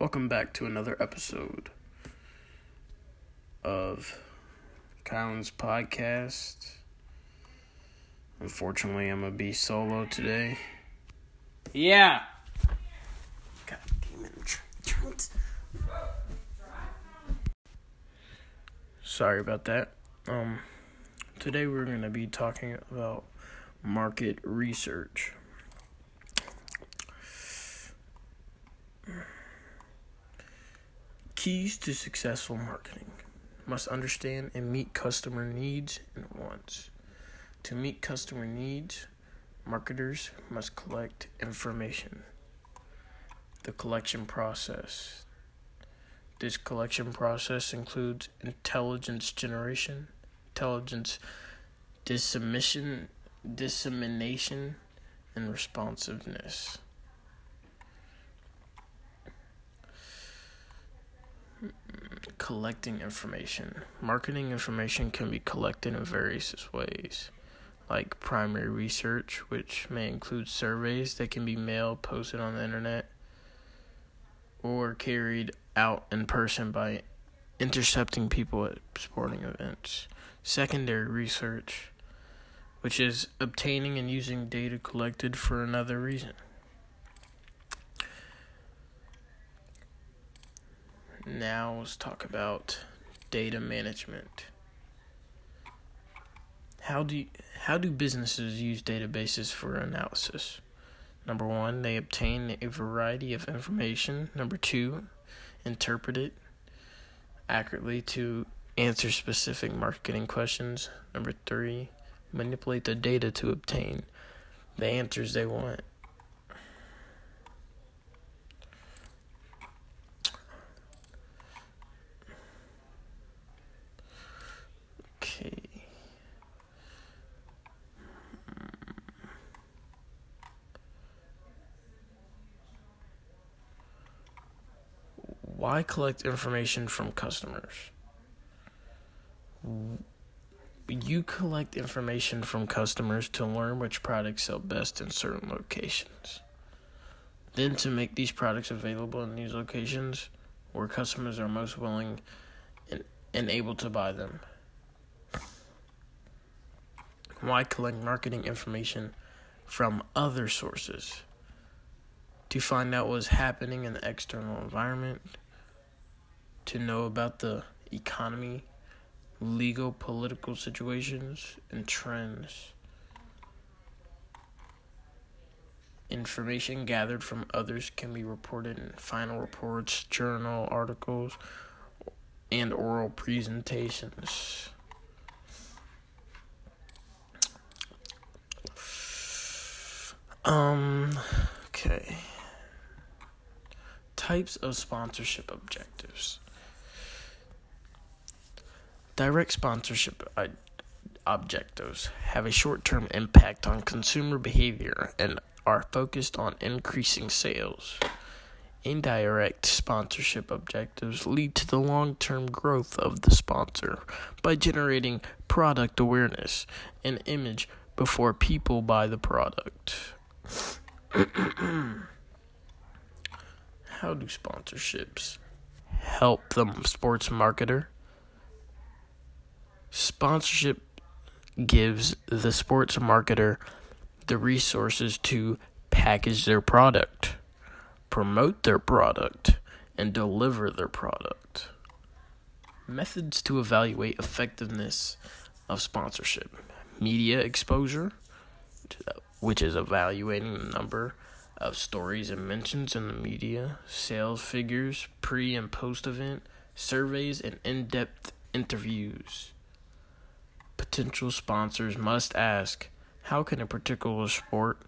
Welcome back to another episode of Cowan's podcast. Unfortunately, I'm gonna be solo today. Yeah. God damn it, Trent. Sorry about that. Um, today we're gonna be talking about market research. Keys to successful marketing must understand and meet customer needs and wants. To meet customer needs, marketers must collect information. The collection process. This collection process includes intelligence generation, intelligence dissemination, dissemination, and responsiveness. Collecting information. Marketing information can be collected in various ways, like primary research, which may include surveys that can be mailed, posted on the internet, or carried out in person by intercepting people at sporting events. Secondary research, which is obtaining and using data collected for another reason. Now let's talk about data management. How do you, how do businesses use databases for analysis? Number 1, they obtain a variety of information. Number 2, interpret it accurately to answer specific marketing questions. Number 3, manipulate the data to obtain the answers they want. Why collect information from customers? You collect information from customers to learn which products sell best in certain locations. Then, to make these products available in these locations where customers are most willing and, and able to buy them. Why collect marketing information from other sources? To find out what's happening in the external environment to know about the economy, legal, political situations, and trends. Information gathered from others can be reported in final reports, journal articles, and oral presentations. Um, okay. Types of sponsorship objectives. Direct sponsorship uh, objectives have a short term impact on consumer behavior and are focused on increasing sales. Indirect sponsorship objectives lead to the long term growth of the sponsor by generating product awareness and image before people buy the product. How do sponsorships help the sports marketer? Sponsorship gives the sports marketer the resources to package their product, promote their product, and deliver their product. Methods to evaluate effectiveness of sponsorship media exposure, which is evaluating the number of stories and mentions in the media, sales figures, pre and post event, surveys, and in depth interviews potential sponsors must ask how can a particular sport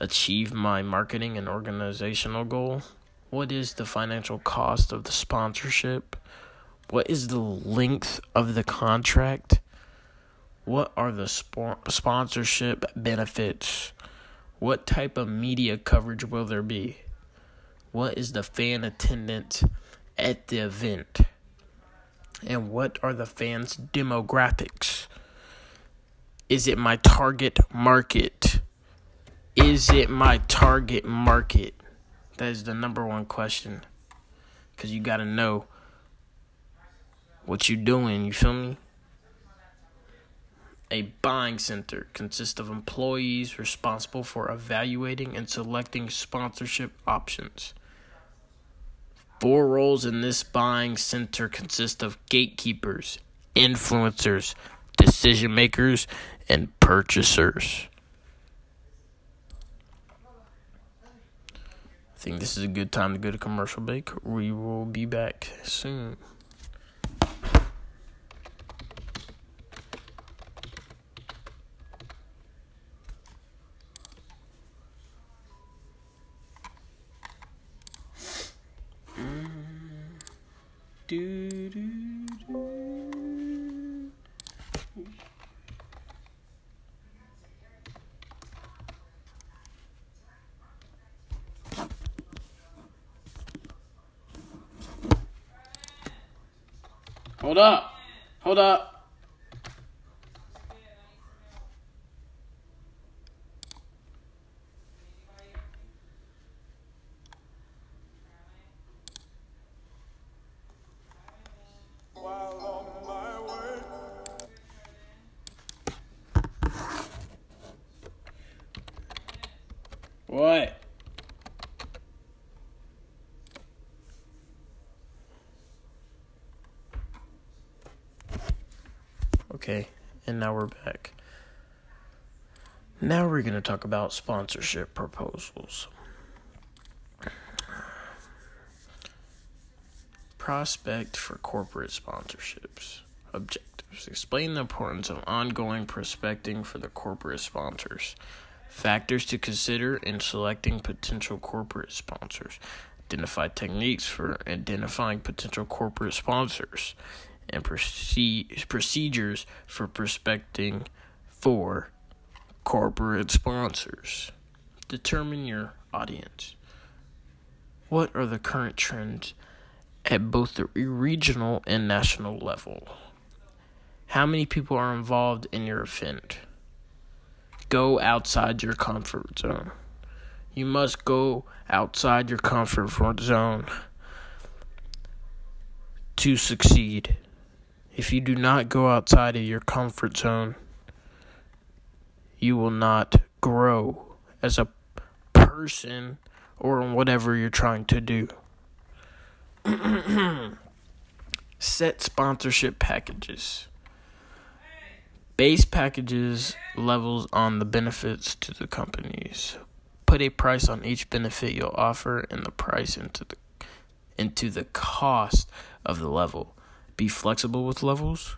achieve my marketing and organizational goal? What is the financial cost of the sponsorship? What is the length of the contract? What are the sponsorship benefits? What type of media coverage will there be? What is the fan attendance at the event? And what are the fans' demographics? Is it my target market? Is it my target market? That is the number one question. Because you got to know what you're doing. You feel me? A buying center consists of employees responsible for evaluating and selecting sponsorship options. Four roles in this buying center consist of gatekeepers, influencers, decision makers, and purchasers. I think this is a good time to go to commercial break. We will be back soon. Do, do, do. Hold up. Hold up. What? Okay, and now we're back. Now we're going to talk about sponsorship proposals. Prospect for corporate sponsorships. Objectives. Explain the importance of ongoing prospecting for the corporate sponsors. Factors to consider in selecting potential corporate sponsors. Identify techniques for identifying potential corporate sponsors and procedures for prospecting for corporate sponsors. Determine your audience. What are the current trends at both the regional and national level? How many people are involved in your event? Go outside your comfort zone. You must go outside your comfort zone to succeed. If you do not go outside of your comfort zone, you will not grow as a person or in whatever you're trying to do. Set sponsorship packages. Base packages levels on the benefits to the companies. Put a price on each benefit you'll offer and the price into the into the cost of the level. Be flexible with levels.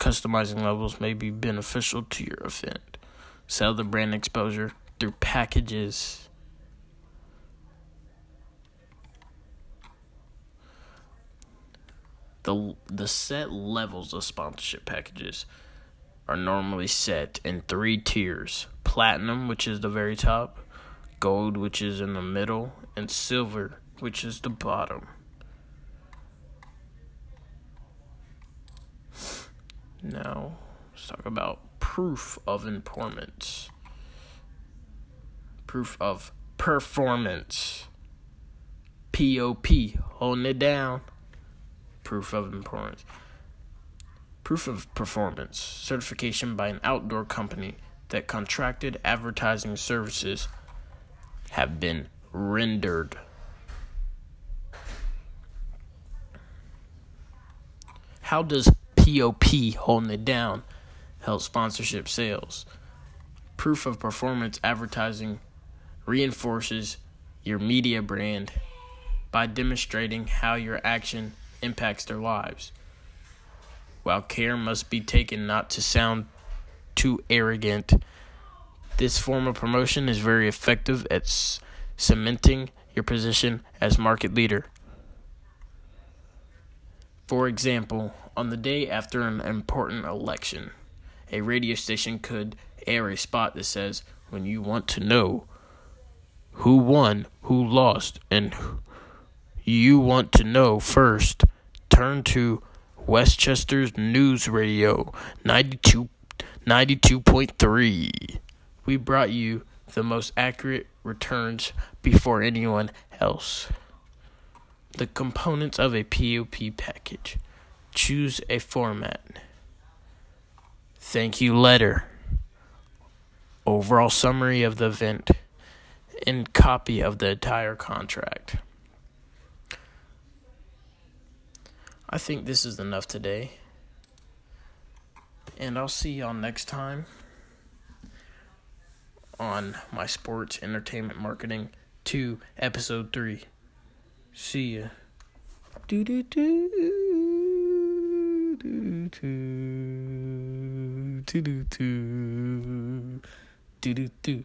Customizing levels may be beneficial to your event. Sell the brand exposure through packages. The, the set levels of sponsorship packages are normally set in three tiers platinum, which is the very top, gold, which is in the middle, and silver, which is the bottom. Now, let's talk about proof of importance. Proof of performance. POP, holding it down. Proof of importance. Proof of performance. Certification by an outdoor company that contracted advertising services have been rendered. How does POP holding it down help sponsorship sales. Proof of performance advertising reinforces your media brand by demonstrating how your action impacts their lives. While care must be taken not to sound too arrogant, this form of promotion is very effective at c- cementing your position as market leader. For example, on the day after an important election, a radio station could air a spot that says, When you want to know who won, who lost, and you want to know first, turn to Westchester's News Radio 92, 92.3. We brought you the most accurate returns before anyone else. The components of a POP package. Choose a format. Thank you letter. Overall summary of the event and copy of the entire contract. I think this is enough today. And I'll see y'all next time on my sports entertainment marketing 2 episode 3. See ya. Do do do do do do do do do do